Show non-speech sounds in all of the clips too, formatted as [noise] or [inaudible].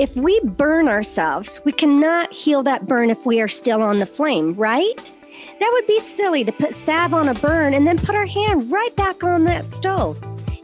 If we burn ourselves, we cannot heal that burn if we are still on the flame, right? That would be silly to put salve on a burn and then put our hand right back on that stove.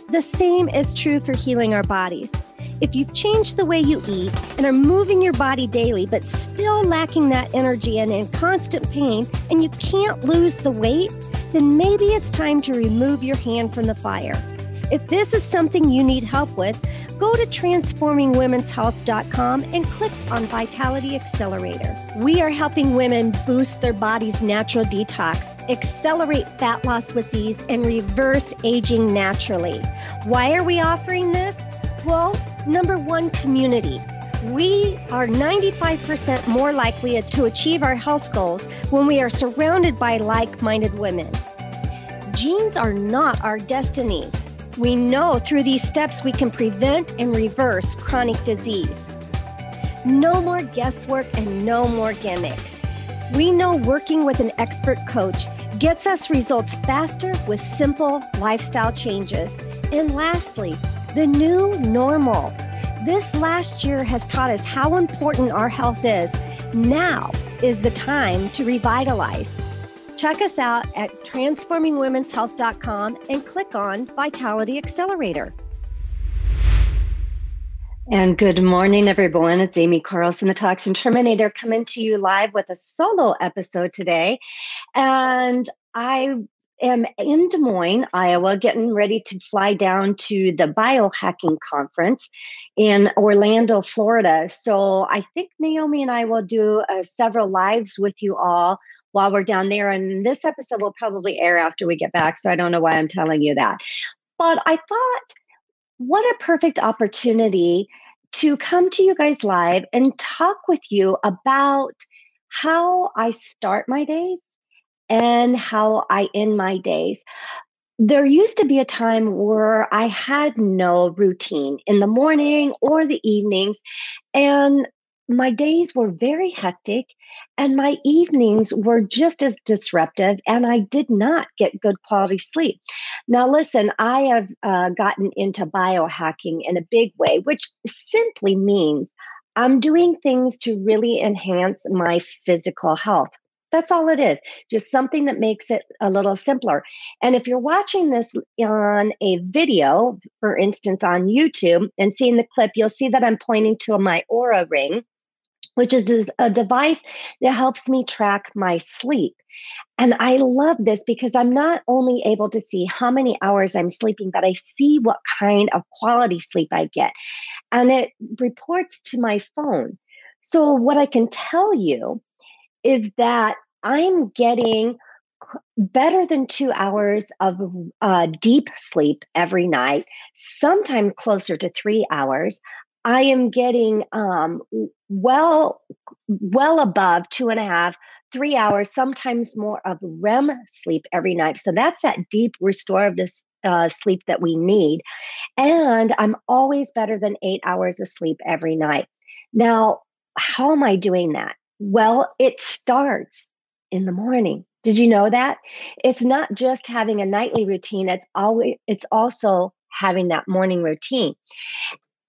The same is true for healing our bodies. If you've changed the way you eat and are moving your body daily, but still lacking that energy and in constant pain, and you can't lose the weight, then maybe it's time to remove your hand from the fire. If this is something you need help with, go to transformingwomenshealth.com and click on Vitality Accelerator. We are helping women boost their body's natural detox, accelerate fat loss with ease, and reverse aging naturally. Why are we offering this? Well, number one, community. We are 95% more likely to achieve our health goals when we are surrounded by like minded women. Genes are not our destiny. We know through these steps we can prevent and reverse chronic disease. No more guesswork and no more gimmicks. We know working with an expert coach gets us results faster with simple lifestyle changes. And lastly, the new normal. This last year has taught us how important our health is. Now is the time to revitalize. Check us out at transformingwomenshealth.com and click on Vitality Accelerator. And good morning, everyone. It's Aimee Carlson, the Toxin Terminator, coming to you live with a solo episode today. And I am in Des Moines, Iowa, getting ready to fly down to the biohacking conference in Orlando, Florida. So I think Naomi and I will do uh, several lives with you all while we're down there. And this episode will probably air after we get back. So I don't know why I'm telling you that. But I thought, what a perfect opportunity to come to you guys live and talk with you about how I start my days and how I end my days. There used to be a time where I had no routine in the morning or the evenings, and my days were very hectic and my evenings were just as disruptive, and I did not get good quality sleep. Now, listen, I have uh, gotten into biohacking in a big way, which simply means I'm doing things to really enhance my physical health. That's all it is, just something that makes it a little simpler. And if you're watching this on a video, for instance, on YouTube, and seeing the clip, you'll see that I'm pointing to my Oura ring which is a device that helps me track my sleep. And I love this because I'm not only able to see how many hours I'm sleeping, but I see what kind of quality sleep I get. And it reports to my phone. So, what I can tell you is that I'm getting better than two hours of uh, deep sleep every night, sometimes closer to three hours. I am getting um, well, well above two and a half, three hours, sometimes more of REM sleep every night. So that's that deep restorative uh, sleep that we need. And I'm always better than eight hours of sleep every night. Now, how am I doing that? Well, it starts in the morning. Did you know that? It's not just having a nightly routine, it's always it's also having that morning routine.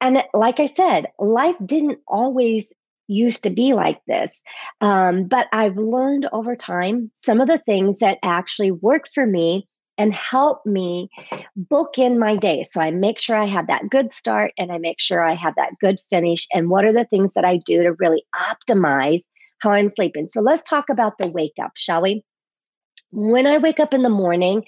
And like I said, life didn't always used to be like this. Um, but I've learned over time some of the things that actually work for me and help me book in my day. So I make sure I have that good start and I make sure I have that good finish. And what are the things that I do to really optimize how I'm sleeping? So let's talk about the wake up, shall we? When I wake up in the morning,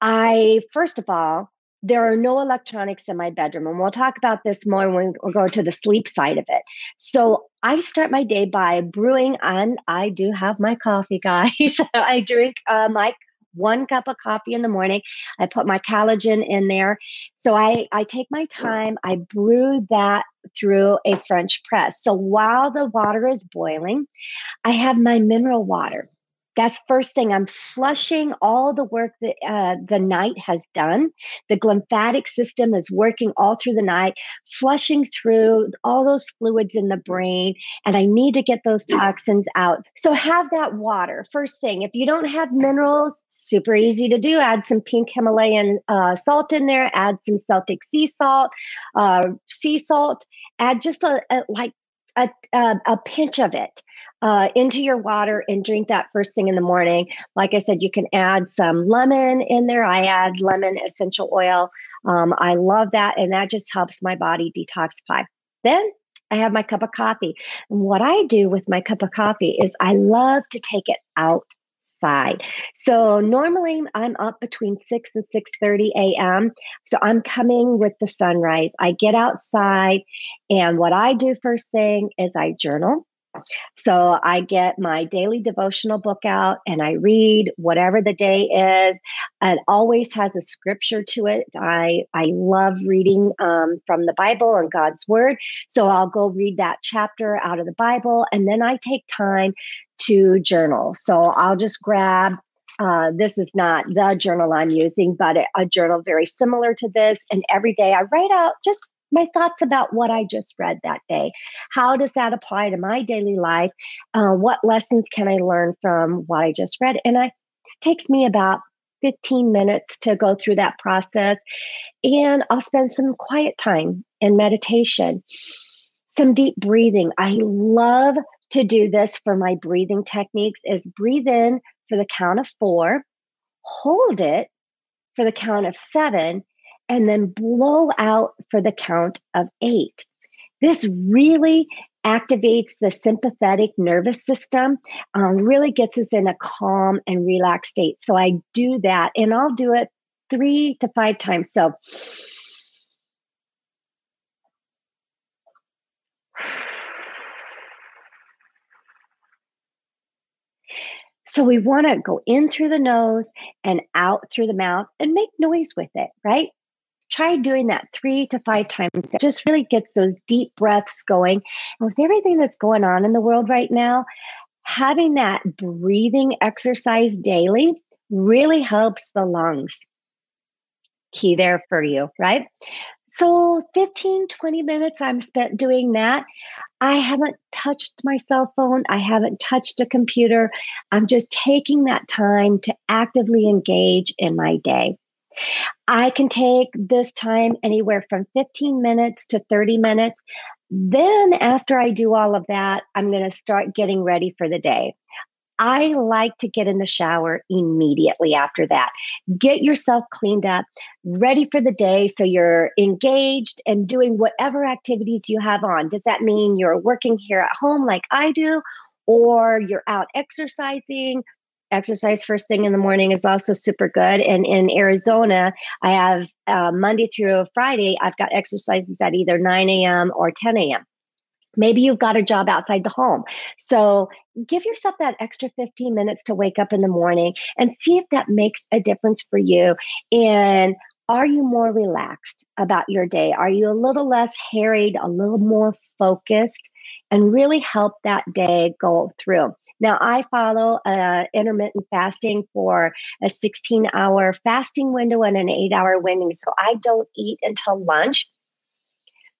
I, first of all, there are no electronics in my bedroom. And we'll talk about this more when we go to the sleep side of it. So I start my day by brewing, and I do have my coffee, [laughs] guys. I drink uh, my one cup of coffee in the morning. I put my collagen in there. So I, I take my time, I brew that through a French press. So while the water is boiling, I have my mineral water that's first thing i'm flushing all the work that uh, the night has done. The glymphatic system is working all through the night flushing through all those fluids in the brain and i need to get those toxins out. So have that water first thing. If you don't have minerals super easy to do. Add some pink himalayan uh, salt in there add some celtic sea salt uh, sea salt. Add just a, a like a, a, a pinch of it uh, into your water and drink that first thing in the morning. Like I said, you can add some lemon in there. I add lemon essential oil. Um, I love that. And that just helps my body detoxify. Then I have my cup of coffee. And what I do with my cup of coffee is I love to take it outside. So normally I'm up between 6 and 6:30 a.m. So I'm coming with the sunrise. I get outside and what I do first thing is I journal. So I get my daily devotional book out and I read whatever the day is. It always has a scripture to it. I I love reading um, from the Bible and God's Word. So I'll go read that chapter out of the Bible, and then I take time to journal. So I'll just grab uh, this is not the journal I'm using, but a, a, journal very similar to this. And every day I write out just my thoughts about what I just read that day. How does that apply to my daily life? Uh, what lessons can I learn from what I just read? And I, it takes me about 15 minutes to go through that process. And I'll spend some quiet time in meditation, some deep breathing. I love to do this for my breathing techniques is breathe in for the count of four, hold it for the count of seven, and then blow out for the count of eight. This really activates the sympathetic nervous system, um, really gets us in a calm and relaxed state. So I do that and I'll do it three to five times. So So we want to go in through the nose and out through the mouth and make noise with it, right? Try doing that three to five times. It just really gets those deep breaths going. And with everything that's going on in the world right now, having that breathing exercise daily really helps the lungs. Key there for you, right? So 15, 20 minutes I'm spent doing that. I haven't touched my cell phone. I haven't touched a computer. I'm just taking that time to actively engage in my day. I can take this time anywhere from 15 minutes to 30 minutes. Then, after I do all of that, I'm going to start getting ready for the day. I like to get in the shower immediately after that. Get yourself cleaned up, ready for the day so you're engaged and doing whatever activities you have on. Does that mean you're working here at home like I do? Or you're out exercising, exercise first thing in the morning is also super good. And in Arizona, I have uh, Monday through Friday, I've got exercises at either 9 a.m. or 10 a.m. Maybe you've got a job outside the home. So give yourself that extra 15 minutes to wake up in the morning and see if that makes a difference for you. And are you more relaxed about your day? Are you a little less harried, a little more focused? and really help that day go through. Now, I follow uh, intermittent fasting for a 16 hour fasting window and an eight hour window. So I don't eat until lunch.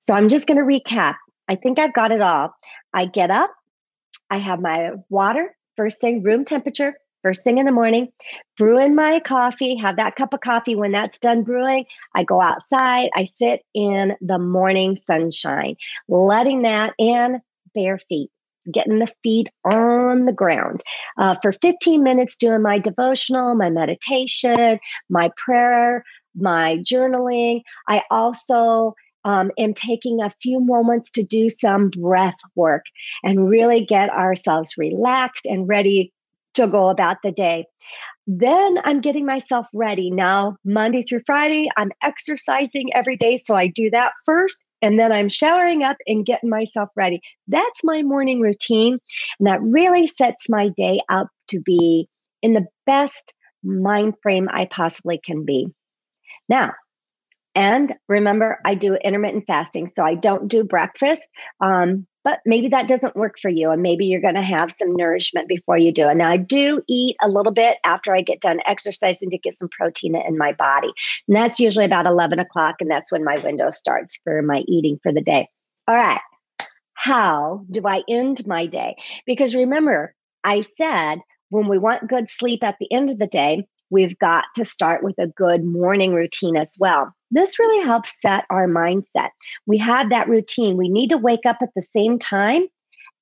So I'm just going to recap. I think I've got it all. I get up, I have my water, first thing, room temperature, first thing in the morning, brew in my coffee, have that cup of coffee. When that's done brewing, I go outside, I sit in the morning sunshine, letting that in bare feet getting the feet on the ground uh, for 15 minutes doing my devotional my meditation my prayer my journaling i also um, am taking a few moments to do some breath work and really get ourselves relaxed and ready to go about the day. Then I'm getting myself ready. Now, Monday through Friday, I'm exercising every day. So I do that first and then I'm showering up and getting myself ready. That's my morning routine. And that really sets my day up to be in the best mind frame I possibly can be. Now, and remember, I do intermittent fasting, so I don't do breakfast. Um, but maybe that doesn't work for you, and maybe you're going to have some nourishment before you do and Now, I do eat a little bit after I get done exercising to get some protein in my body, and that's usually about 11 o'clock, and that's when my window starts for my eating for the day. All right, how do I end my day? Because remember, I said when we want good sleep at the end of the day, we've got to start with a good morning routine as well. This really helps set our mindset. We have that routine. We need to wake up at the same time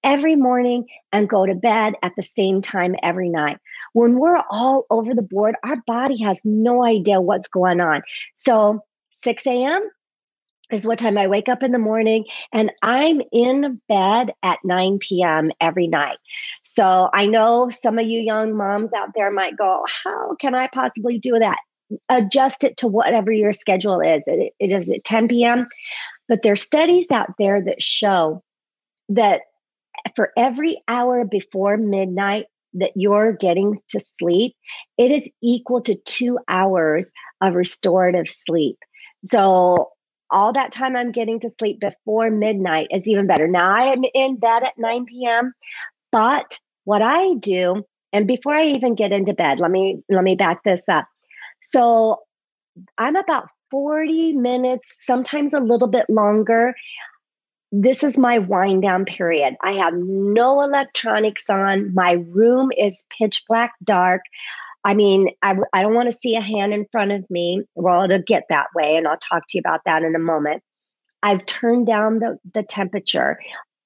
every morning and go to bed at the same time every night. When we're all over the board, our body has no idea what's going on. So, 6 a.m., is what time I wake up in the morning and I'm in bed at 9 p.m. every night. So I know some of you young moms out there might go, How can I possibly do that? Adjust it to whatever your schedule is. It, it is at 10 p.m. But there's studies out there that show that for every hour before midnight that you're getting to sleep, it is equal to two hours of restorative sleep. So all that time I'm getting to sleep before midnight is even better. Now I am in bed at 9 p.m., but what I do, and before I even get into bed, let me let me back this up. So I'm about 40 minutes, sometimes a little bit longer. This is my wind down period. I have no electronics on. My room is pitch black dark. I mean, I, I don't want to see a hand in front of me. Well, it'll get that way, and I'll talk to you about that in a moment. I've turned down the, the temperature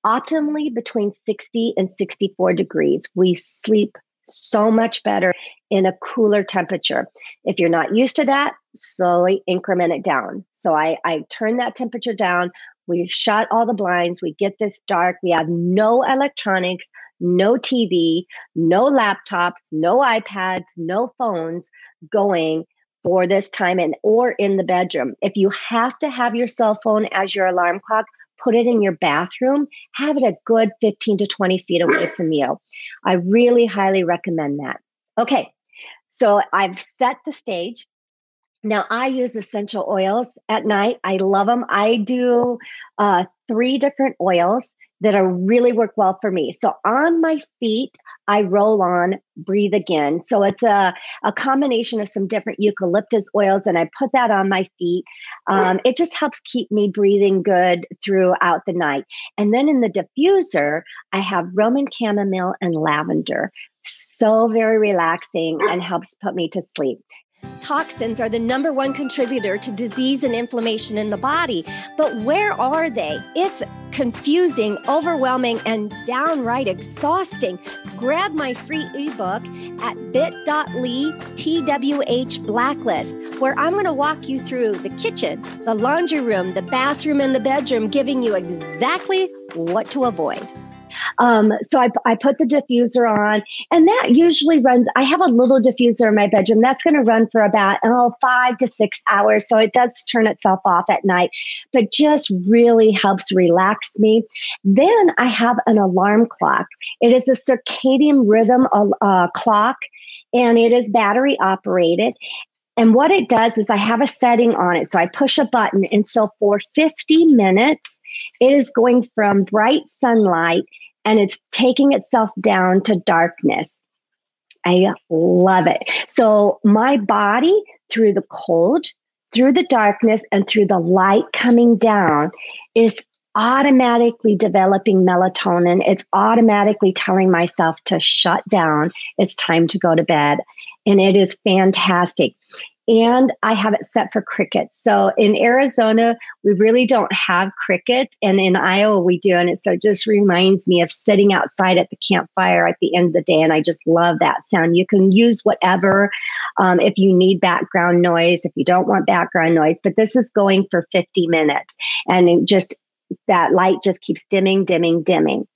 optimally between 60 and 64 degrees. We sleep so much better in a cooler temperature. If you're not used to that, slowly increment it down. So I, I turn that temperature down. We shut all the blinds. We get this dark. We have no electronics, no TV, no laptops, no iPads, no phones going for this time and or in the bedroom. If you have to have your cell phone as your alarm clock, put it in your bathroom, have it a good 15 to 20 feet away from you. I really highly recommend that. Okay, so I've set the stage. Now I use essential oils at night. I love them. I do uh, three different oils that are really work well for me. So on my feet, I roll on Breathe Again. So it's a, a combination of some different eucalyptus oils, and I put that on my feet. Um, it just helps keep me breathing good throughout the night. And then in the diffuser, I have Roman chamomile and lavender. So very relaxing and helps put me to sleep. Toxins are the number one contributor to disease and inflammation in the body. But where are they? It's confusing, overwhelming, and downright exhausting. Grab my free ebook at bit.ly TWH Blacklist, where I'm going to walk you through the kitchen, the laundry room, the bathroom, and the bedroom, giving you exactly what to avoid. Um, so I, I put the diffuser on, and that usually runs. I have a little diffuser in my bedroom that's going to run for about oh five to six hours. So it does turn itself off at night, but just really helps relax me. Then I have an alarm clock. It is a circadian rhythm uh, clock and it is battery operated. And what it does is I have a setting on it. So I push a button. And so for 50 minutes, it is going from bright sunlight and it's taking itself down to darkness. I love it. So my body, through the cold, through the darkness, and through the light coming down, is automatically developing melatonin. It's automatically telling myself to shut down. It's time to go to bed. And it is fantastic and I have it set for crickets. So in Arizona, we really don't have crickets, and in Iowa, we do. And it so it just reminds me of sitting outside at the campfire at the end of the day, and I just love that sound. You can use whatever um, if you need background noise, if you don't want background noise, but this is going for 50 minutes, and just that light just keeps dimming, dimming, dimming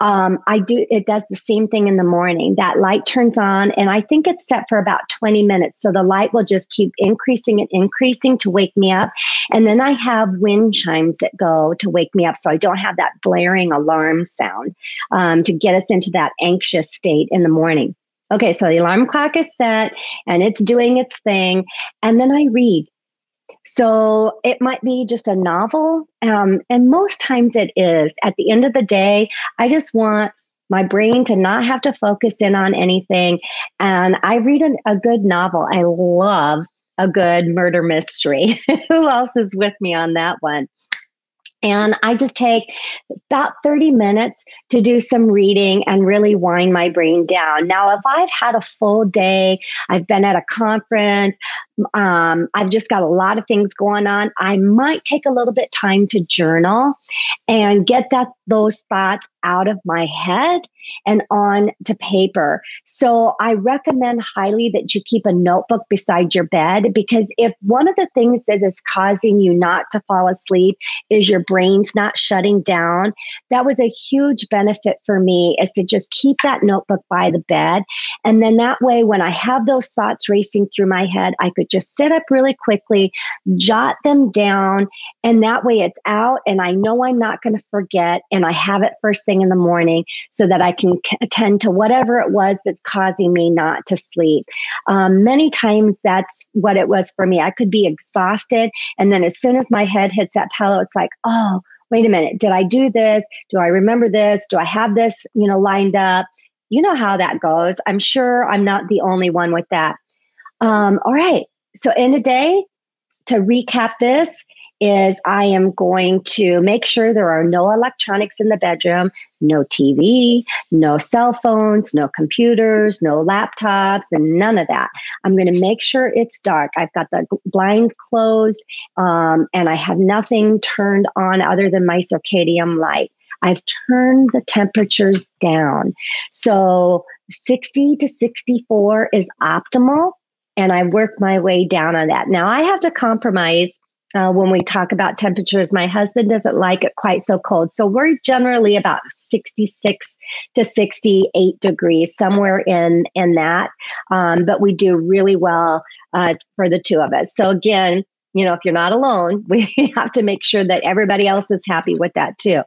um, I do, it does the same thing in the morning. That light turns on, and I think it's set for about 20 minutes. So the light will just keep increasing and increasing to wake me up. And then I have wind chimes that go to wake me up. So I don't have that blaring alarm sound um, to get us into that anxious state in the morning. Okay, so the alarm clock is set and it's doing its thing. And then I read. So it might be just a novel. Um, and most times it is. At the end of the day, I just want my brain to not have to focus in on anything. And I read a, a good novel. I love a good murder mystery. [laughs] Who else is with me on that one? And I just take about 30 minutes to do some reading and really wind my brain down. Now, if I've had a full day, I've been at a conference, um, I've just got a lot of things going on, I might take a little bit time to journal and get that those thoughts out of my head and on to paper. So I recommend highly that you keep a notebook beside your bed because if one of the things that is causing you not to fall asleep is your brain's not shutting down, that was a huge benefit for me is to just keep that notebook by the bed. And then that way, when I have those thoughts racing through my head, I could just sit up really quickly, jot them down, and that way it's out and I know I'm not going to forget and I have it first thing in the morning so that I can attend to whatever it was that's causing me not to sleep. Um, many times that's what it was for me. I could be exhausted. And then as soon as my head hits that pillow, it's like, oh, wait a minute. Did I do this? Do I remember this? Do I have this, you know, lined up? You know how that goes. I'm sure I'm not the only one with that. Um, all right. So, in a day, to recap this, is I am going to make sure there are no electronics in the bedroom, no TV, no cell phones, no computers, no laptops, and none of that. I'm going to make sure it's dark. I've got the blinds closed um, and I have nothing turned on other than my circadian light. I've turned the temperatures down. So 60 to 64 is optimal and I work my way down on that. Now I have to compromise uh, when we talk about temperatures. My husband doesn't like it quite so cold. So we're generally about 66 to 68 degrees, somewhere in, in that. Um, but we do really well uh, for the two of us. So again, you know, if you're not alone, [laughs] we have to make sure that everybody else is happy with that too.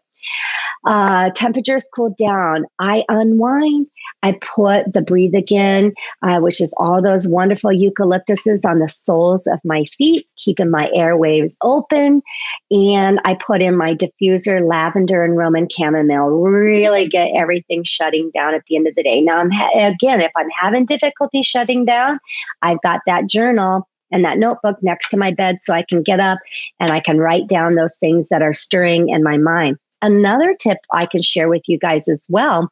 Uh, temperatures cool down. I unwind. I put the Breathe Again, uh, which is all those wonderful eucalyptuses on the soles of my feet, keeping my airwaves open. And I put in my diffuser, lavender and Roman chamomile, really get everything shutting down at the end of the day. Now, I'm ha- again, if I'm having difficulty shutting down, I've got that journal and that notebook next to my bed so I can get up and I can write down those things that are stirring in my mind. Another tip I can share with you guys as well,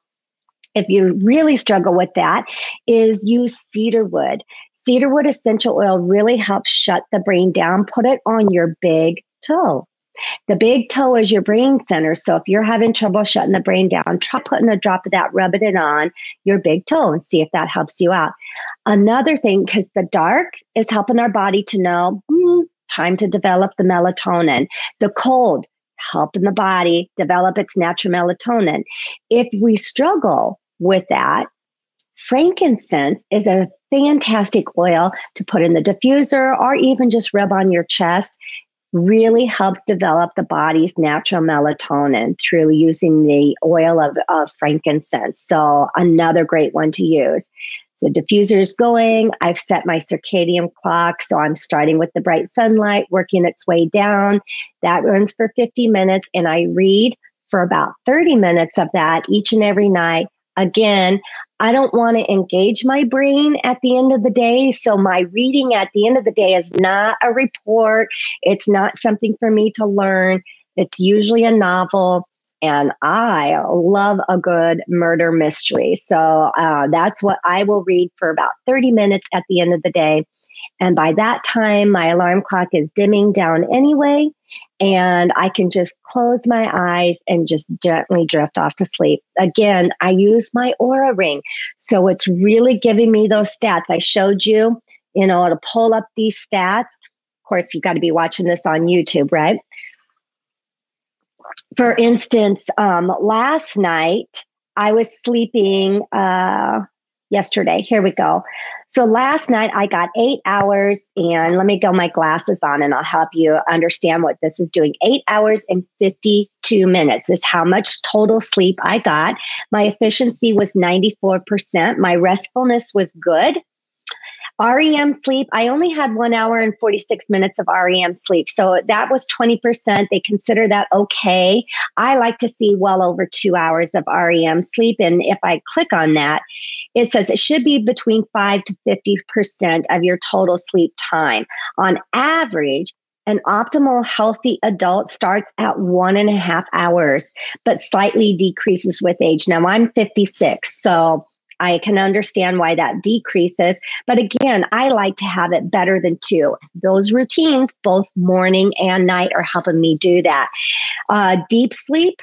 if you really struggle with that, is use cedar wood. Cedarwood essential oil really helps shut the brain down. Put it on your big toe. The big toe is your brain center. So if you're having trouble shutting the brain down, try putting a drop of that, rubbing it on your big toe and see if that helps you out. Another thing, because the dark is helping our body to know hmm, time to develop the melatonin. The cold, helping the body develop its natural melatonin. If we struggle with that, frankincense is a fantastic oil to put in the diffuser or even just rub on your chest. Really helps develop the body's natural melatonin through using the oil of, of frankincense. So, another great one to use. So diffuser is going. I've set my circadian clock. So I'm starting with the bright sunlight, working its way down. That runs for 50 minutes. And I read for about 30 minutes of that each and every night. Again, I don't want to engage my brain at the end of the day. So my reading at the end of the day is not a report. It's not something for me to learn. It's usually a novel and I love a good murder mystery. So uh, that's what I will read for about 30 minutes at the end of the day. And by that time, my alarm clock is dimming down anyway, and I can just close my eyes and just gently drift off to sleep. Again, I use my Oura ring. So it's really giving me those stats. I showed you, you know, to pull up these stats. Of course, you've got to be watching this on YouTube, right? For instance, um, last night I was sleeping uh, yesterday. Here we go. So last night I got eight hours, and let me go my glasses on and I'll help you understand what this is doing. Eight hours and 52 minutes is how much total sleep I got. My efficiency was 94%. My restfulness was good. REM sleep, I only had one hour and 46 minutes of REM sleep. So that was 20%. They consider that okay. I like to see well over two hours of REM sleep. And if I click on that, it says it should be between 5 to 50% of your total sleep time. On average, an optimal healthy adult starts at one and a half hours, but slightly decreases with age. Now I'm 56, so I can understand why that decreases. But again, I like to have it better than two. Those routines, both morning and night, are helping me do that. Uh, deep sleep,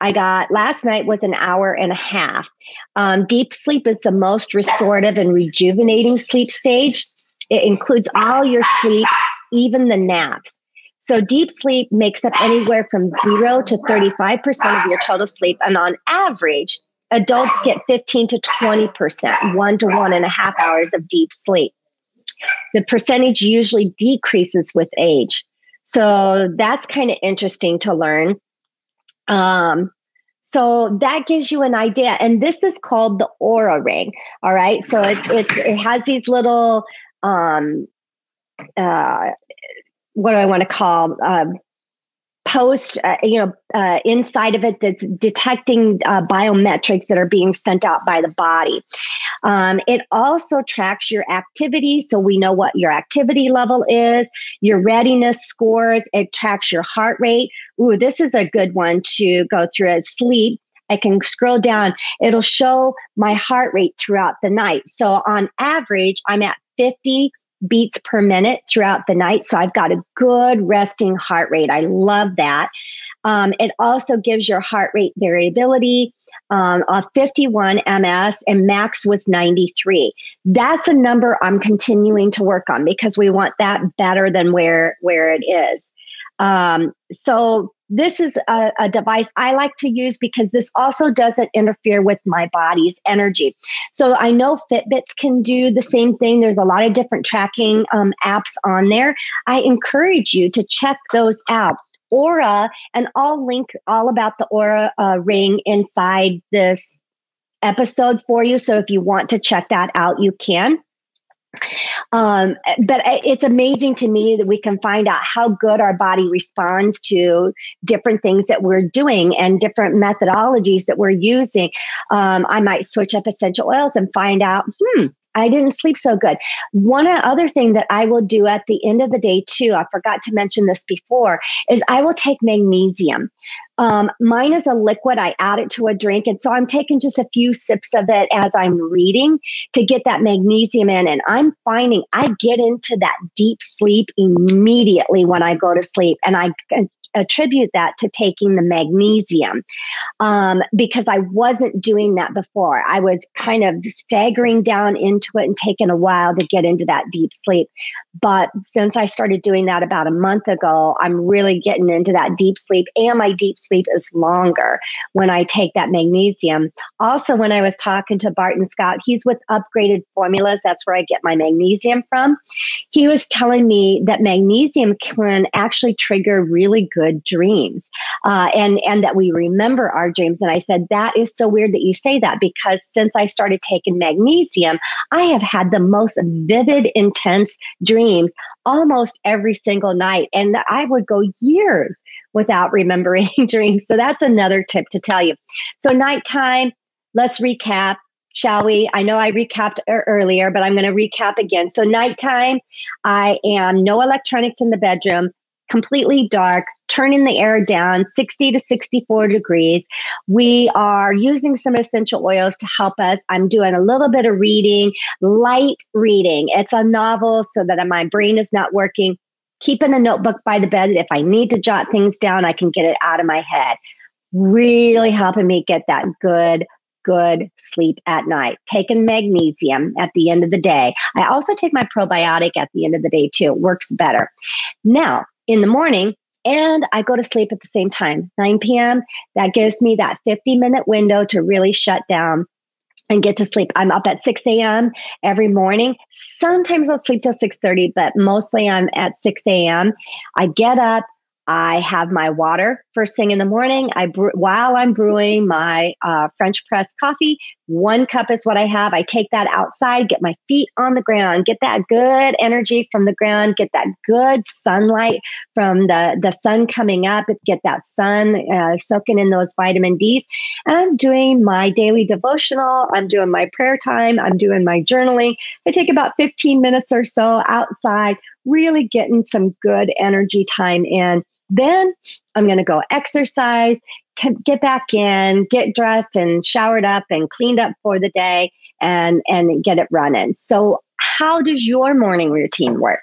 I got last night was an hour and a half. Um, deep sleep is the most restorative and rejuvenating sleep stage. It includes all your sleep, even the naps. So deep sleep makes up anywhere from zero to 35% of your total sleep. And on average, adults get 15 to 20%, one to one and a half hours of deep sleep. The percentage usually decreases with age. So that's kind of interesting to learn. Um, so that gives you an idea. And this is called the Oura ring. All right. So it's, it's it has these little um uh what do I want to call um post, uh, you know, uh, inside of it that's detecting uh, biometrics that are being sent out by the body. Um, it also tracks your activity, so we know what your activity level is, your readiness scores. It tracks your heart rate. Ooh, this is a good one to go through as sleep. I can scroll down. It'll show my heart rate throughout the night. So on average, I'm at 50 beats per minute throughout the night. So I've got a good resting heart rate. I love that. Um, it also gives your heart rate variability um, of 51 ms and max was 93 that's a number i'm continuing to work on because we want that better than where where it is um, so this is a, a, device I like to use because this also doesn't interfere with my body's energy. So I know Fitbits can do the same thing. There's a lot of different tracking um, apps on there. I encourage you to check those out. Oura, and I'll link all about the Oura uh, ring inside this episode for you. So if you want to check that out, you can. Um, but it's amazing to me that we can find out how good our body responds to different things that we're doing and different methodologies that we're using. Um, I might switch up essential oils and find out, hmm, I didn't sleep so good. One other thing that I will do at the end of the day, too, I forgot to mention this before, is I will take magnesium. Um, mine is a liquid. I add it to a drink. And so I'm taking just a few sips of it as I'm reading to get that magnesium in. And I'm finding I get into that deep sleep immediately when I go to sleep. And I attribute that to taking the magnesium um, because I wasn't doing that before. I was kind of staggering down into it and taking a while to get into that deep sleep. But since I started doing that about a month ago, I'm really getting into that deep sleep, and my deep sleep is longer when I take that magnesium. Also, when I was talking to Barton Scott, he's with Upgraded Formulas. That's where I get my magnesium from. He was telling me that magnesium can actually trigger really good good dreams. Uh, and and that we remember our dreams. And i said that is so weird that you say that because since i started taking magnesium i have had the most vivid intense dreams almost every single night. And i would go years without remembering [laughs] dreams. So that's another tip to tell you. So nighttime let's recap shall we? I know I recapped earlier, but I'm going to recap again. So, nighttime, I am no electronics in the bedroom, completely dark, turning the air down 60 to 64 degrees. We are using some essential oils to help us. I'm doing a little bit of reading, light reading. It's a novel so that my brain is not working. Keeping a notebook by the bed. If I need to jot things down, I can get it out of my head. Really helping me get that good good sleep at night. Taking magnesium at the end of the day. I also take my probiotic at the end of the day too. It works better. Now, in the morning, and I go to sleep at the same time, 9 p.m. That gives me that 50 minute window to really shut down and get to sleep. I'm up at 6 a.m. every morning. Sometimes I'll sleep till 6:30, but mostly I'm at 6 a.m. I get up, I have my water first thing in the morning. I brew, while I'm brewing my uh, French press coffee, one cup is what I have. I take that outside, get my feet on the ground, get that good energy from the ground, get that good sunlight from the the sun coming up, get that sun uh, soaking in those vitamin D's. And I'm doing my daily devotional. I'm doing my prayer time. I'm doing my journaling. I take about 15 minutes or so outside, really getting some good energy time in then I'm going to go exercise, get back in, get dressed and showered up and cleaned up for the day and and get it running. So how does your morning routine work?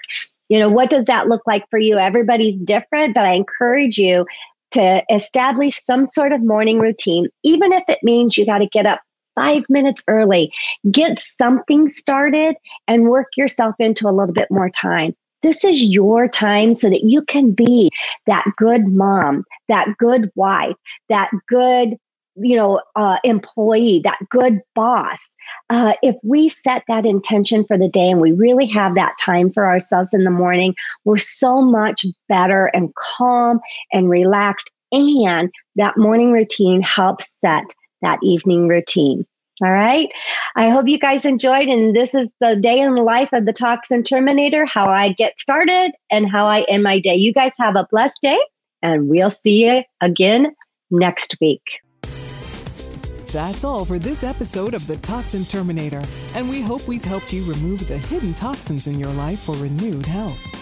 You know, what does that look like for you? Everybody's different, but I encourage you to establish some sort of morning routine, even if it means you got to get up five minutes early. Get something started and work yourself into a little bit more time. This is your time so that you can be that good mom, that good wife, that good you know uh, employee that good boss. Uh, if we set that intention for the day and we really have that time for ourselves in the morning we're so much better and calm and relaxed and that morning routine helps set that evening routine all right. I hope you guys enjoyed. And this is the day in the life of the Toxin Terminator, how I get started and how I end my day. You guys have a blessed day, and we'll see you again next week. That's all for this episode of the Toxin Terminator, and we hope we've helped you remove the hidden toxins in your life for renewed health.